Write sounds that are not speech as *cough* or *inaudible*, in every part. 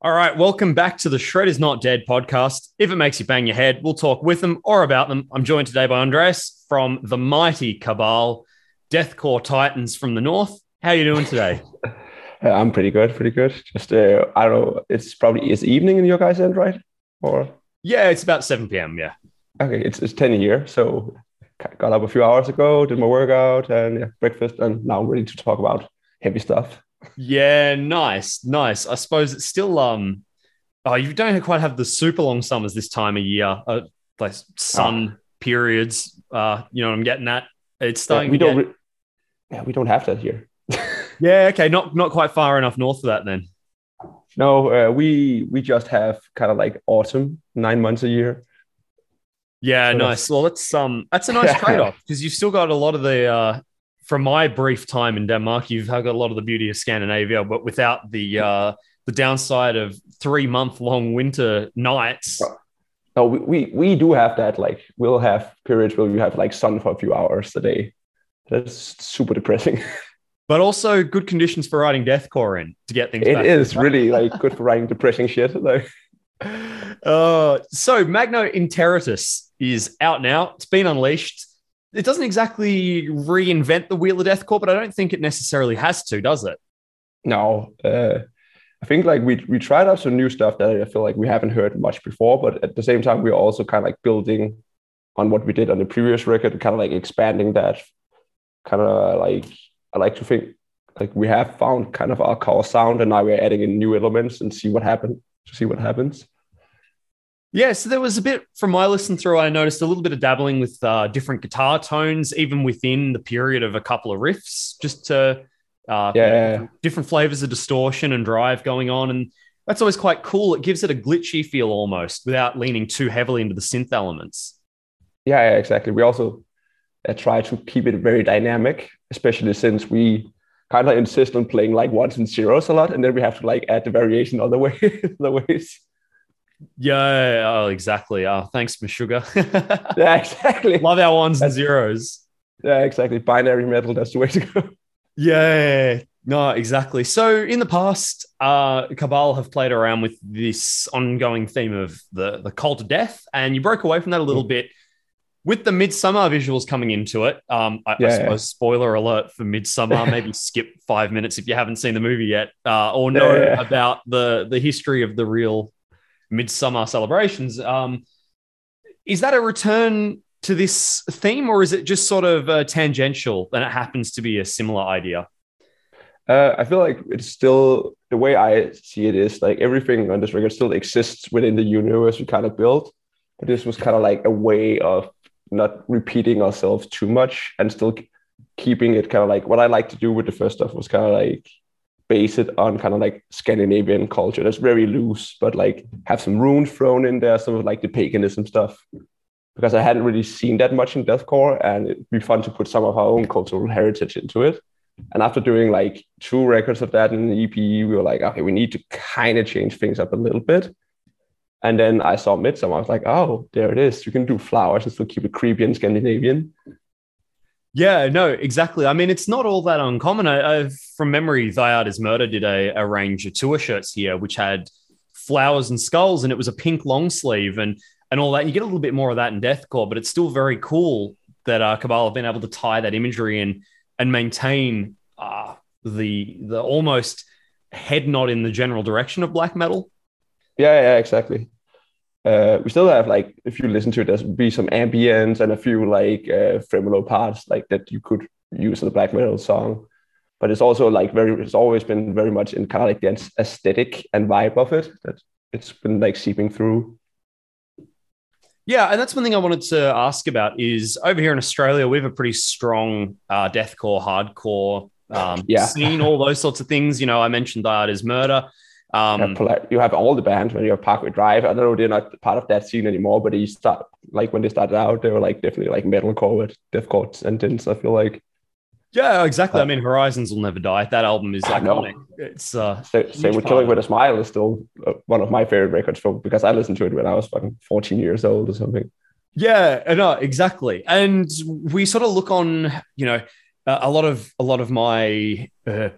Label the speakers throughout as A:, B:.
A: All right, welcome back to the Shred is Not Dead podcast. If it makes you bang your head, we'll talk with them or about them. I'm joined today by Andreas from the mighty Cabal, Deathcore Titans from the North. How are you doing today? *laughs*
B: I'm pretty good, pretty good. Just uh, I don't know. It's probably it's evening in your guys' end, right? Or
A: yeah, it's about 7 p.m. Yeah.
B: Okay, it's it's 10 a year, so got up a few hours ago, did my workout and yeah, breakfast, and now I'm ready to talk about heavy stuff.
A: Yeah, nice, nice. I suppose it's still um, oh, you don't quite have the super long summers this time of year, uh, like sun oh. periods. Uh, you know what I'm getting at? It's starting.
B: Yeah, we
A: don't.
B: Get... Re- yeah, we don't have that here. *laughs*
A: Yeah, okay, not not quite far enough north for that then.
B: No, uh, we we just have kind of like autumn, nine months a year.
A: Yeah, so nice. That's... Well, that's um, that's a nice *laughs* trade off because you've still got a lot of the. Uh, from my brief time in Denmark, you've got a lot of the beauty of Scandinavia, but without the uh, the downside of three month long winter nights.
B: No, we, we we do have that. Like we'll have periods where you have like sun for a few hours a day. That's super depressing. *laughs*
A: but also good conditions for writing deathcore in to get things. Done.
B: It is really like good for writing depressing shit though. *laughs*
A: Uh, so Magno Interitus is out now. It's been unleashed. It doesn't exactly reinvent the wheel of deathcore, but I don't think it necessarily has to, does it?
B: No. Uh, I think like we we tried out some new stuff that I feel like we haven't heard much before, but at the same time we're also kind of like building on what we did on the previous record, kind of like expanding that, kind of like I like to think like we have found kind of our core sound and now we're adding in new elements and see what happens to see what happens.
A: Yeah, so there was a bit from my listen through. I noticed a little bit of dabbling with uh, different guitar tones, even within the period of a couple of riffs, just to uh,
B: yeah,
A: different flavors of distortion and drive going on, and that's always quite cool. It gives it a glitchy feel almost, without leaning too heavily into the synth elements.
B: Yeah, yeah exactly. We also uh, try to keep it very dynamic, especially since we kind of insist on playing like ones and zeros a lot, and then we have to like add the variation other way, *laughs* other ways.
A: Yeah, oh, exactly. Oh, thanks, Meshuggah. *laughs*
B: yeah, exactly.
A: Love our ones and zeros.
B: Yeah, exactly. Binary metal, that's the way to go.
A: Yeah, no, exactly. So in the past, uh, Cabal have played around with this ongoing theme of the, the cult of death, and you broke away from that a little mm. bit with the midsummer visuals coming into it, um, I, yeah, I suppose yeah. spoiler alert for Midsommar. *laughs* maybe skip five minutes if you haven't seen the movie yet, uh, or know yeah, about the the history of the real Midsommar celebrations. Um, is that a return to this theme, or is it just sort of uh, tangential and it happens to be a similar idea?
B: Uh, I feel like it's still the way I see it is like everything on this record still exists within the universe we kind of built, but this was kind of like a way of not repeating ourselves too much and still keeping it kind of like what I like to do with the first stuff was kind of like base it on kind of like Scandinavian culture. That's very loose, but like have some runes thrown in there, some of like the paganism stuff. Because I hadn't really seen that much in deathcore, and it'd be fun to put some of our own cultural heritage into it. And after doing like two records of that in the EP, we were like, okay, we need to kind of change things up a little bit. And then I saw Midsommar. I was like, oh, there it is. You can do flowers and still keep it creepy and Scandinavian.
A: Yeah, no, exactly. I mean, it's not all that uncommon. I, I've, from memory, Thy Art is Murder did a, a range of tour shirts here, which had flowers and skulls, and it was a pink long sleeve and and all that. You get a little bit more of that in deathcore, but it's still very cool that uh, Cabal have been able to tie that imagery in and maintain uh, the the almost head nod in the general direction of black metal.
B: Yeah, yeah, exactly. Uh, we still have like if you listen to it, there's be some ambience and a few like uh, tremolo parts like that you could use in a black metal song. But it's also like very it's always been very much in kind of like the aesthetic and vibe of it that it's been like seeping through.
A: Yeah, and that's one thing I wanted to ask about is over here in Australia, we have a pretty strong uh, deathcore, hardcore um, yeah. scene, all those sorts of things. You know, I mentioned Thy Art is Murder.
B: Um, you have all the bands when you have Parkway Drive. I don't know they're not part of that scene anymore, but he start like when they started out, they were like definitely like metalcore with deathcore things. I feel like.
A: Yeah, exactly. Uh, I mean, Horizons will never die. That album is iconic. It's uh,
B: same, same with Killing with a Smile is still uh, one of my favorite records from because I listened to it when I was fucking 14 years old or something.
A: Yeah, no, exactly. And we sort of look on, you know, a lot of a lot of my uh,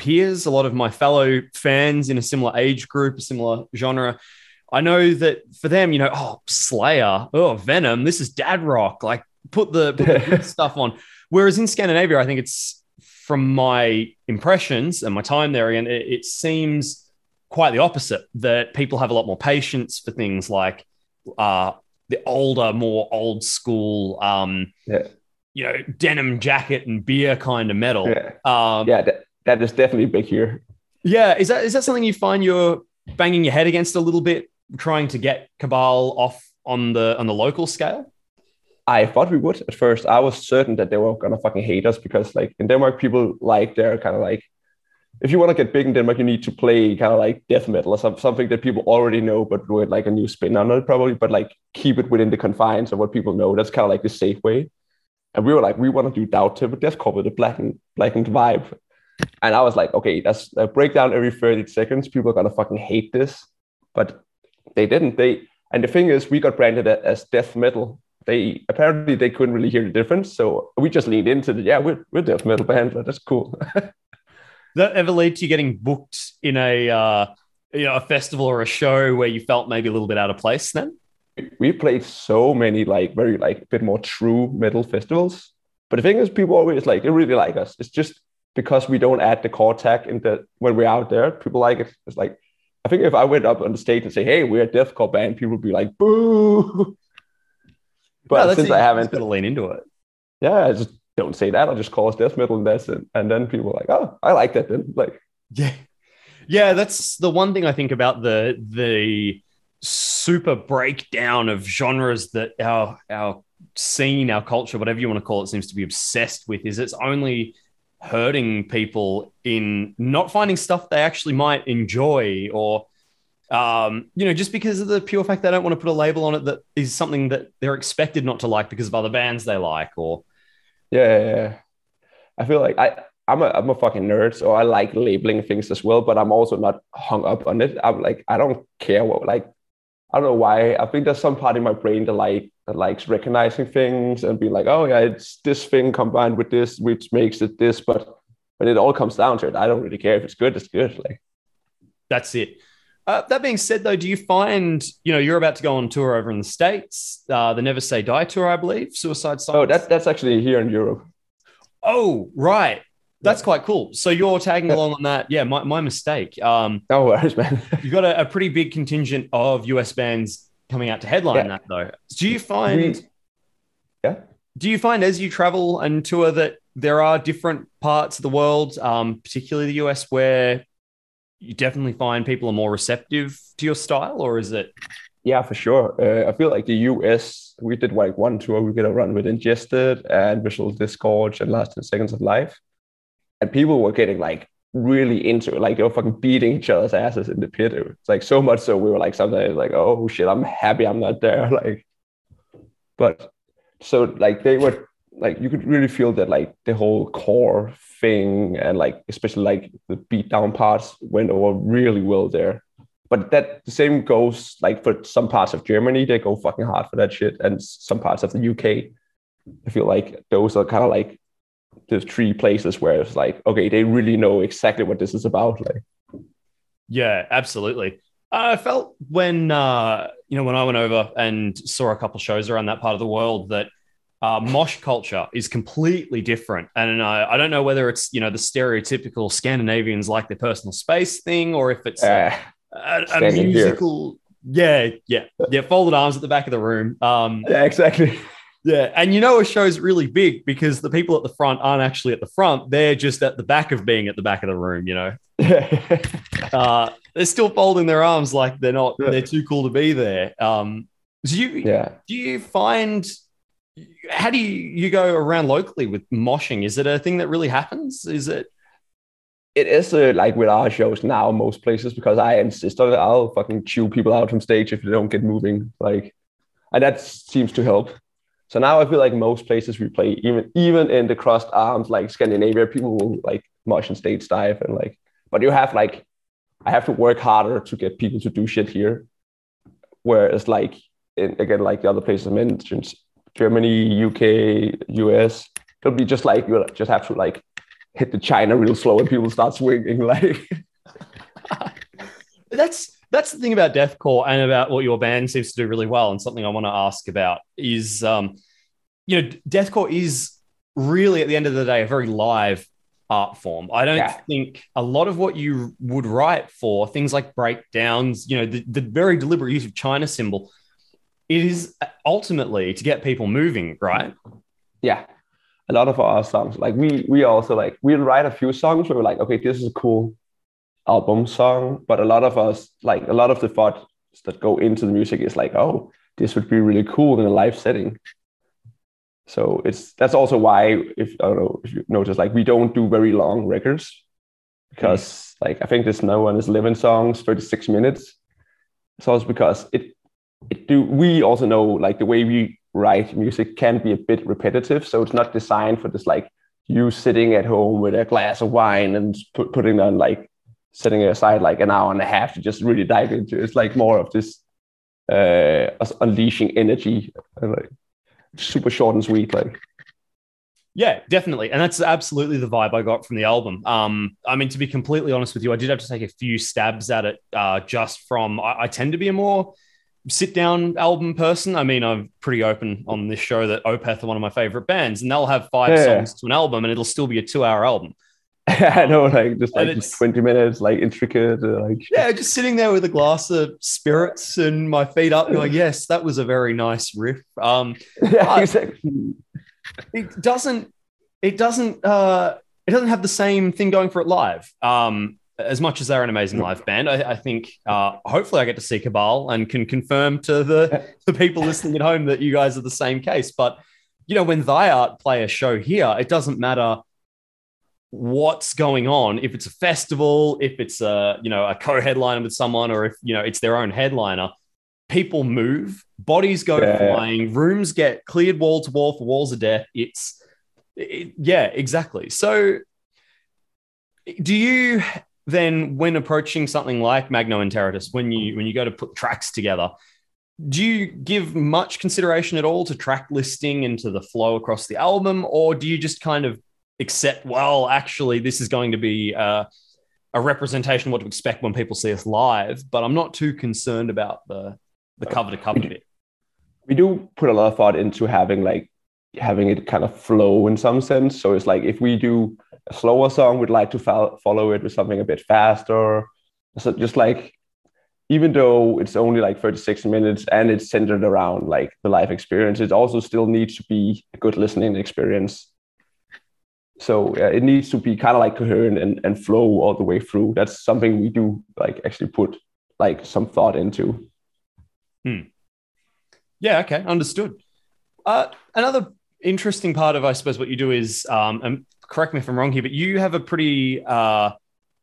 A: peers, a lot of my fellow fans in a similar age group, a similar genre. I know that for them, you know, oh, Slayer, oh, Venom, this is dad rock. Like, put the, put the *laughs* stuff on. Whereas in Scandinavia, I think it's from my impressions and my time there, and it, it seems quite the opposite that people have a lot more patience for things like uh, the older, more old school, um,
B: Yeah.
A: you know, denim jacket and beer kind of metal.
B: Yeah.
A: Um,
B: Yeah, that, is definitely big here.
A: yeah, is that is that something you find you're banging your head against a little bit, trying to get Cabal off on the on the local scale?
B: I thought we would at first. I was certain that they were gonna fucking hate us because like in Denmark, people like they're kind of like if you want to get big in Denmark, you need to play kind of like death metal or some, something that people already know, but with like a new spin on it, probably, but like keep it within the confines of what people know. That's kind of like the safe way. And we were like, we want to do Doubt Tip Deathcore with a blackened, blackened vibe. And I was like, okay, that's a breakdown every 30 seconds. People are gonna fucking hate this. But they didn't. They and the thing is, we got branded as death metal. They apparently they couldn't really hear the difference. So we just leaned into the yeah, we're we're death metal band, but that's cool. *laughs*
A: that ever lead to you getting booked in a uh, you know a festival or a show where you felt maybe a little bit out of place? Then
B: we played so many like very like a bit more true metal festivals. But the thing is, people always like they really like us. It's just because we don't add the core tag in the when we're out there. People like it. It's like I think if I went up on the stage and say, "Hey, we're a deathcore band," people would be like, "Boo!" *laughs* But
A: No,
B: since I haven't,
A: to lean into it.
B: yeah, I just don't say that. I'll just call us death metal, and that's it. And then people are like, "Oh, I like that." Then like,
A: Yeah. Yeah, that's the one thing I think about the the super breakdown of genres that our our scene, our culture, whatever you want to call it, seems to be obsessed with is it's only hurting people in not finding stuff they actually might enjoy or um, you know, just because of the pure fact they don't want to put a label on it that is something that they're expected not to like because of other bands they like or
B: yeah, yeah, yeah. I feel like I. I'm a, I'm a fucking nerd, so I like labeling things as well, but I'm also not hung up on it. I'm like, I don't care what, like, I don't know why. I think there's some part in my brain that like that likes recognizing things and being like, oh yeah, it's this thing combined with this, which makes it this. But when it all comes down to it, I don't really care if it's good. It's good. Like,
A: That's it. Uh, that being said, though, do you find you know you're about to go on tour over in the states, uh, the Never Say Die tour, I believe, Suicide Silence?
B: oh, that that's actually here in Europe.
A: oh, right. That's quite cool. So you're tagging along on that. Yeah, my, my mistake. Um,
B: No worries, man. *laughs*
A: you've got a, a pretty big contingent of US bands coming out to headline
B: Yeah.
A: that, though. Do you find
B: We- yeah.
A: do you find as you travel and tour that there are different parts of the world, um, particularly the US, where you definitely find people are more receptive to your style, or is it?
B: Yeah, for sure. Uh, I feel like the US, we did like one tour, we did a run with Ingested and Visceral Disgorge and Last 10 Seconds of Life. And people were getting like really into it. Like they were fucking beating each other's asses in the pit. It's like so much so we were like sometimes like, oh shit, I'm happy I'm not there. *laughs* Like, but so like they were like you could really feel that like the whole core thing and like especially like the beat down parts went over really well there but that the same goes like for some parts of Germany, they go fucking hard for that shit, and some parts of the UK. I feel like those are kind of like the three places where it's like, okay, they really know exactly what this is about. Like,
A: Yeah, absolutely. I felt when uh, you know when I went over and saw a couple shows around that part of the world that uh, mosh culture is completely different, and I, I don't know whether it's you know the stereotypical Scandinavians like their personal space thing, or if it's a,
B: uh,
A: a, a
B: standing here.
A: musical. Yeah, yeah, yeah. Folded arms at the back of the room. Um,
B: yeah, exactly. *laughs*
A: yeah, and you know a show's really big because the people at the front aren't actually at the front; they're just at the back of being at the back of the room. You know, *laughs* uh, they're still folding their arms like they're not
B: Yeah.
A: they're too cool to be there. Um, do you
B: yeah.
A: do you find how do you you go around locally with moshing? Is it a thing that really happens? Is it
B: It is uh, like with our shows now, most places, because I insist on it. I'll fucking chew people out from stage if they don't get moving. Like, and that seems to help. So now I feel like most places we play, even even in the crossed arms, like Scandinavia, people will like mosh and stage dive and like, but you have like, I have to work harder to get people to do shit here. Whereas like, in, again, like the other places I mentioned, Germany, UK, US, it'll be just like you just have to like hit the China real slow and people start swinging. *laughs* Like
A: that's that's the thing about deathcore and about what your band seems to do really well, and something I want to ask about is, um, you know, deathcore is really at the end of the day a very live art form. I don't yeah. think a lot of what you would write for things like breakdowns, you know, the, the very deliberate use of China cymbal, it is ultimately to get people moving, right?
B: Yeah. A lot of our songs, like we we also like we'll write a few songs where we're like, okay, this is cool album song, but a lot of us like a lot of the thoughts that go into the music is like, oh, this would be really cool in a live setting. So it's that's also why if I don't know if you notice like we don't do very long records because mm. like I think this no one is living songs 36 minutes. so It's because it it do we also know like the way we write music can be a bit repetitive. So it's not designed for this like you sitting at home with a glass of wine and put, putting on like setting aside like an hour and a half to just really dive into it. It's like more of this uh unleashing energy like super short and sweet like
A: yeah, definitely. And that's absolutely the vibe I got from the album. Um, I mean, to be completely honest with you, I did have to take a few stabs at it uh, just from, I, I tend to be a more sit down album person. I mean, I'm pretty open on this show that Opeth are one of my favorite bands, and they'll have five yeah. songs to an album, and it'll still be a two hour album. *laughs*
B: I know, like just like just 20 minutes, like intricate, uh, like
A: yeah, just sitting there with a glass of spirits and my feet up, going, *laughs* yes, that was a very nice riff. Um, *laughs* yeah, exactly. It doesn't, it doesn't, uh, it doesn't have the same thing going for it live. Um, as much as they're an amazing live band, I, I think uh, hopefully I get to see Cabal and can confirm to the the people listening at home that you guys are the same case. But you know, when Thy Art play a show here, it doesn't matter what's going on. If it's a festival if it's a you know a co-headliner with someone or if you know it's their own headliner people move bodies go yeah. flying rooms get cleared wall to wall for walls of death. It's it, yeah exactly. So do you then when approaching something like Magno Interitus, when you when you go to put tracks together do you give much consideration at all to track listing and to the flow across the album? Or do you just kind of accept, well, actually, this is going to be uh, a representation of what to expect when people see us live, but I'm not too concerned about the, the cover to cover bit.
B: We do put a lot of thought into having like having it kind of flow in some sense. So it's like if we do a slower song, we'd like to fo- follow it with something a bit faster. So just like even though it's only like 36 minutes and it's centered around like the live experience, it also still needs to be a good listening experience so uh, it needs to be kind of like coherent and, and flow all the way through. That's something we do like actually put like some thought into.
A: Hmm. yeah okay understood. Uh, another interesting part of i suppose what you do is um, and correct me if i'm wrong here but you have a pretty uh,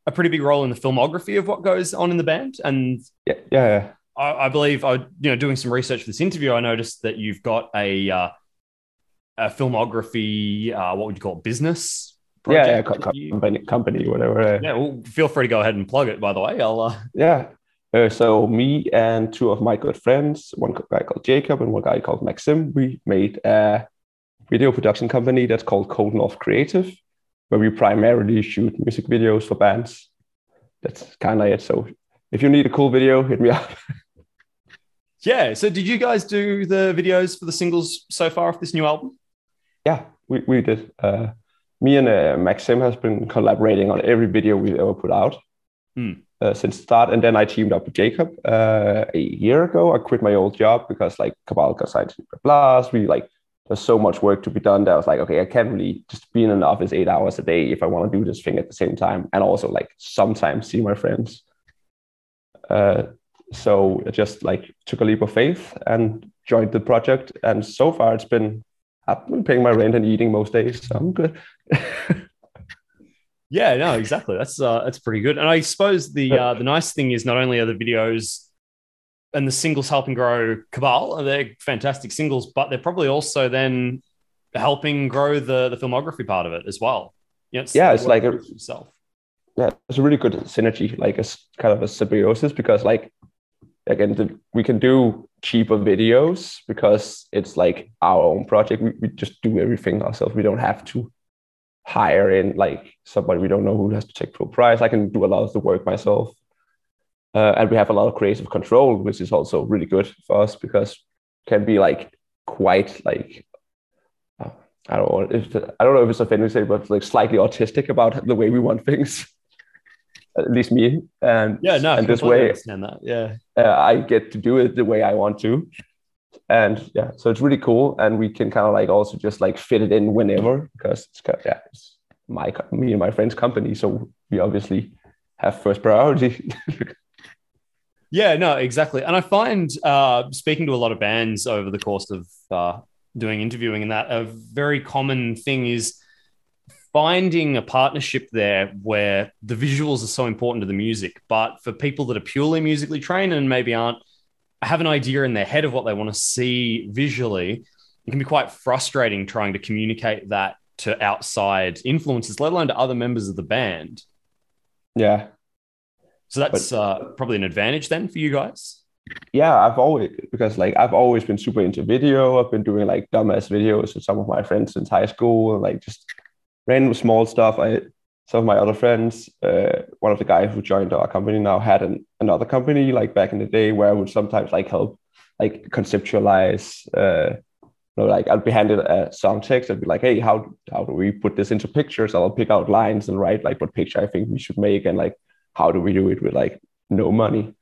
A: a pretty big role in the filmography of what goes on in the band and
B: yeah yeah.
A: I, I believe i you know doing some research for this interview i noticed that you've got a uh, a filmography, uh, what would you call it, business?
B: Project? Yeah, yeah, company, company, whatever.
A: Yeah, well, feel free to go ahead and plug it. By the way, I'll. Uh...
B: Yeah. Uh, so me and two of my good friends, one guy called Jacob and one guy called Maxim, we made a video production company that's called Cold North Creative, where we primarily shoot music videos for bands. That's kind of it. So if you need a cool video, hit me up. *laughs*
A: yeah. So did you guys do the videos for the singles so far of this new album?
B: Yeah, we, we did. Uh, me and uh, Maxim has been collaborating on every video we've ever put out mm. uh, since start. And then I teamed up with Jacob uh, a year ago. I quit my old job because like Cabal got signed to Blast. We like there's so much work to be done that I was like, okay, I can't really just be in an office eight hours a day if I want to do this thing at the same time, and also like sometimes see my friends. Uh, so I just like took a leap of faith and joined the project, and so far it's been I've been paying my rent and eating most days, so I'm good. *laughs*
A: yeah, no, exactly. That's uh, that's pretty good. And I suppose the uh, the nice thing is not only are the videos and the singles helping grow Cabal, they're fantastic singles, but they're probably also then helping grow the the filmography part of it as well.
B: Yeah, it's, yeah, it's like a, itself. Yeah, it's a really good synergy, like a kind of a symbiosis because like again the, we can do cheaper videos because it's like our own project we, we just do everything ourselves we don't have to hire in like somebody we don't know who has to take full price. I can do a lot of the work myself. Uh, and we have a lot of creative control, which is also really good for us because can be like quite like uh, I don't know if I don't know if it's offending to say, but like slightly autistic about the way we want things. *laughs* At least me, and
A: yeah, no,
B: and this way,
A: understand that. Yeah,
B: uh, I get to do it the way I want to, and yeah, so it's really cool, and we can kind of like also just like fit it in whenever because it's kind of, yeah, it's my me and my friend's company, so we obviously have first priority. *laughs*
A: yeah, no, exactly, and I find uh, speaking to a lot of bands over the course of uh, doing interviewing and that a very common thing is finding a partnership there where the visuals are so important to the music, but for people that are purely musically trained and maybe aren't have an idea in their head of what they want to see visually, it can be quite frustrating trying to communicate that to outside influences, let alone to other members of the band.
B: Yeah.
A: So that's but, uh, probably an advantage then for you guys.
B: Yeah, I've always because like I've always been super into video. I've been doing like dumbass videos with some of my friends since high school, and like just random small stuff. I some of my other friends, uh, one of the guys who joined our company now had an, another company like back in the day where I would sometimes like help like conceptualize. Uh, you know, like I'd be handed a song text. I'd be like, "Hey, how how do we put this into pictures?" I'll pick out lines and write like what picture I think we should make and like how do we do it with like no money.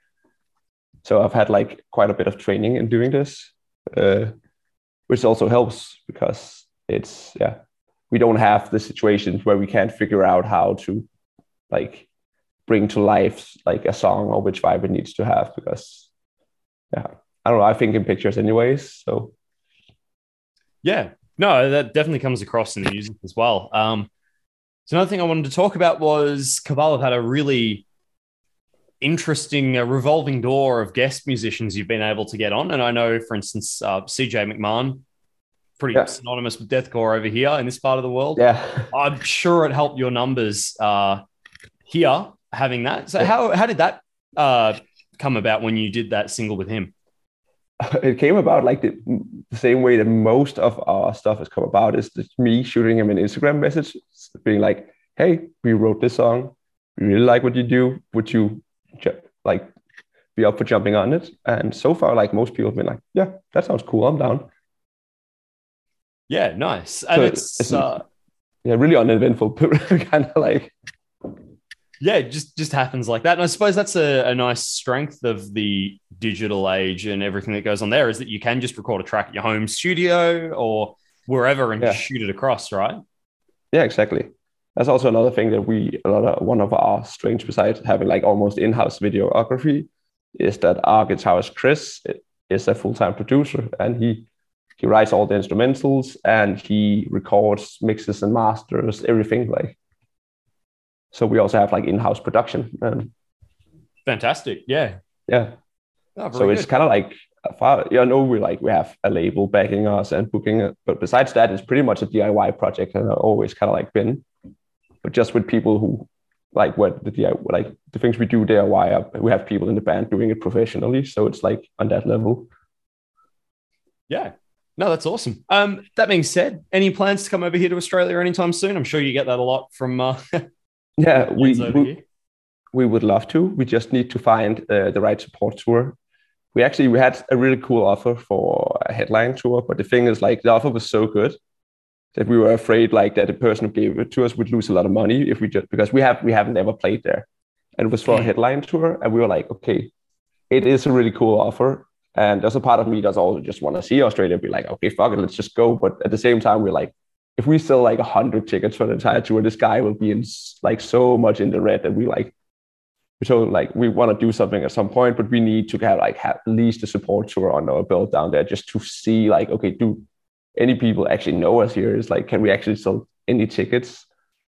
B: So I've had like quite a bit of training in doing this, uh, which also helps because it's yeah we don't have the situations where we can't figure out how to like bring to life like a song or which vibe it needs to have because yeah i don't know. I think in pictures anyways so.
A: Yeah. No that definitely comes across in the music as well. Um so another thing i wanted to talk about was have had a really interesting uh, revolving door of guest musicians you've been able to get on. And i know for instance uh, CJ McMahon pretty yeah. synonymous with deathcore over here in this part of the world.
B: Yeah,
A: I'm sure it helped your numbers uh, here having that. So yeah. how how did that uh, come about when you did that single with him? *laughs*
B: It came about like the, the same way that most of our stuff has come about is just me shooting him an Instagram message, being like, "Hey, we wrote this song. We really like what you do. Would you like be up for jumping on it?" And so far, like most people have been like, "Yeah, that sounds cool. I'm down."
A: Yeah, nice. And so it's, it's uh,
B: yeah, really uneventful, *laughs* kind of like
A: yeah, it just just happens like that. And I suppose that's a, a nice strength of the digital age and everything that goes on there is that you can just record a track at your home studio or wherever and yeah. shoot it across, right?
B: Yeah, exactly. That's also another thing that we another one of our strengths besides having like almost in-house videography is that our guitarist Chris is a full-time producer and he he writes all the instrumentals and he records mixes and masters everything like so we also have like in-house production um,
A: fantastic yeah
B: yeah oh, so good. it's kind of like far yeah no we like we have a label backing us and booking it but besides that it's pretty much a diy project and I've always kind of like been but just with people who like what the DIY, like the things we do DIY, we have people in the band doing it professionally. So it's like on that level.
A: Yeah, no, that's awesome. Um, that being said, any plans to come over here to Australia anytime soon? I'm sure you get that a lot from. Uh, *laughs*
B: yeah, *laughs* we we, we, would love to. We just need to find uh, the right support tour. We actually we had a really cool offer for a headline tour, but the thing is, like, the offer was so good that we were afraid, like, that the person who gave it to us would lose a lot of money if we just because we have we haven't ever played there, and it was for a hmm. headline tour, and we were like, okay, it is a really cool offer, and there's a part of me that's also just want to see Australia be like, okay, fuck it, let's just go. But at the same time, we're like, if we sell like 100 tickets for the entire tour, this guy will be in like so much in the red that we like, so like we want to do something at some point, but we need to have like have at least a support tour on our belt down there just to see like, okay, do any people actually know us here? Is like, can we actually sell any tickets?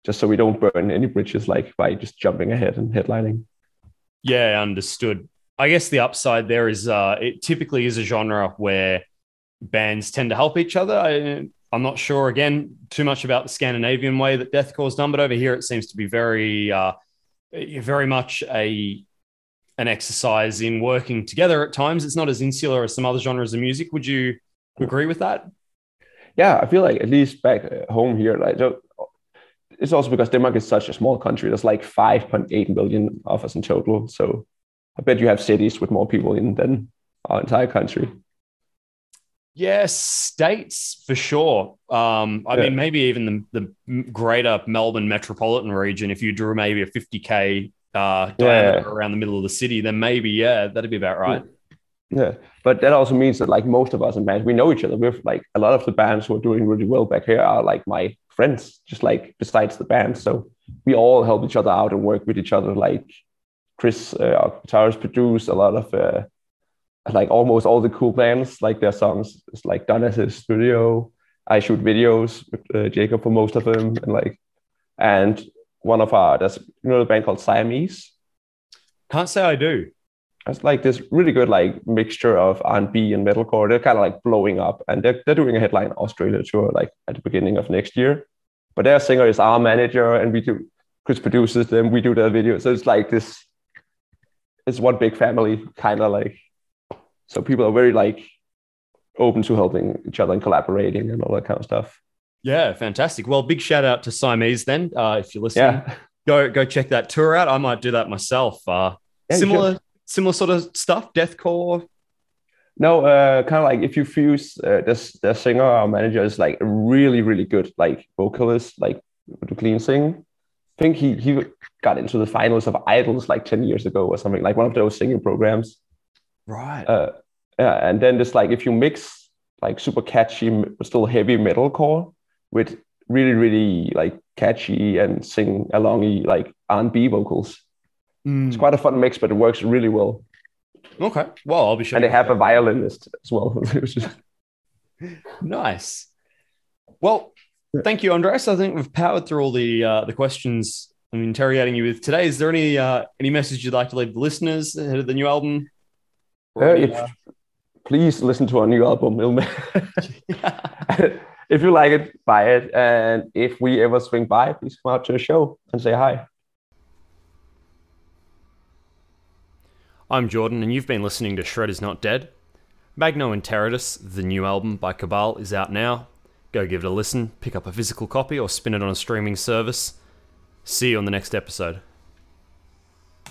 B: Just so we don't burn any bridges like by just jumping ahead and headlining.
A: Yeah, understood. I guess the upside there is uh, it typically is a genre where bands tend to help each other. I, I'm not sure again too much about the Scandinavian way that deathcore is done, but over here it seems to be very, uh, very much a an exercise in working together at times. It's not as insular as some other genres of music. Would you agree with that?
B: Yeah, I feel like at least back home here, like it's also because Denmark is such a small country. There's like 5.8 million of us in total. So I bet you have cities with more people in than our entire country.
A: Yes, states for sure. Um, I yeah. mean, maybe even the, the greater Melbourne metropolitan region. If you drew maybe a 50k uh, diameter yeah. around the middle of the city, then maybe yeah, that'd be about right.
B: Yeah, but that also means that like most of us in bands, we know each other. We're like a lot of the bands who are doing really well back here are like my friends, just like besides the band. So we all help each other out and work with each other. Like Chris, uh, our guitarist, produced a lot of uh, like almost all the cool bands, like their songs. It's like done at his studio. I shoot videos with uh, Jacob for most of them, and like, and one of our there's you know the band called Siamese.
A: Can't say I do.
B: It's like this really good like mixture of R&B and metalcore. They're kind of like blowing up, and they're they're doing a headline Australia tour like at the beginning of next year. But their singer is our manager, and we do Chris produces them. We do their videos, so it's like this. It's one big family, kind of like. So people are very like open to helping each other and collaborating and all that kind of stuff.
A: Yeah, fantastic. Well, big shout out to Siamese then. Uh, if you're listening, yeah. go go check that tour out. I might do that myself. Uh, yeah, similar similar sort of stuff, deathcore?
B: No, uh, kind of like if you fuse uh, this, the singer or manager is like really, really good, like vocalist, like to clean sing. I think he he got into the finals of Idols like ten years ago or something, like one of those singing programs.
A: Right.
B: Uh, yeah, and then just like if you mix like super catchy, still heavy metalcore with really, really like catchy and sing alongy like R&B vocals, Mm. It's quite a fun mix, but it works really well.
A: Okay. Well, I'll be sure.
B: And they have a violinist as well. *laughs*
A: nice. Well, thank you, Andreas. I think we've powered through all the uh, the questions I'm interrogating you with today. Is there any uh, any message you'd like to leave the listeners ahead of the new album?
B: Uh, if, uh... please listen to our new album, *laughs* if you like it, buy it. And if we ever swing by, please come out to the show and say hi.
A: I'm Jordan, and you've been listening to Shred is Not Dead. Magno Interitus, the new album by Cabal, is out now. Go give it a listen, pick up a physical copy, or spin it on a streaming service. See you on the next episode.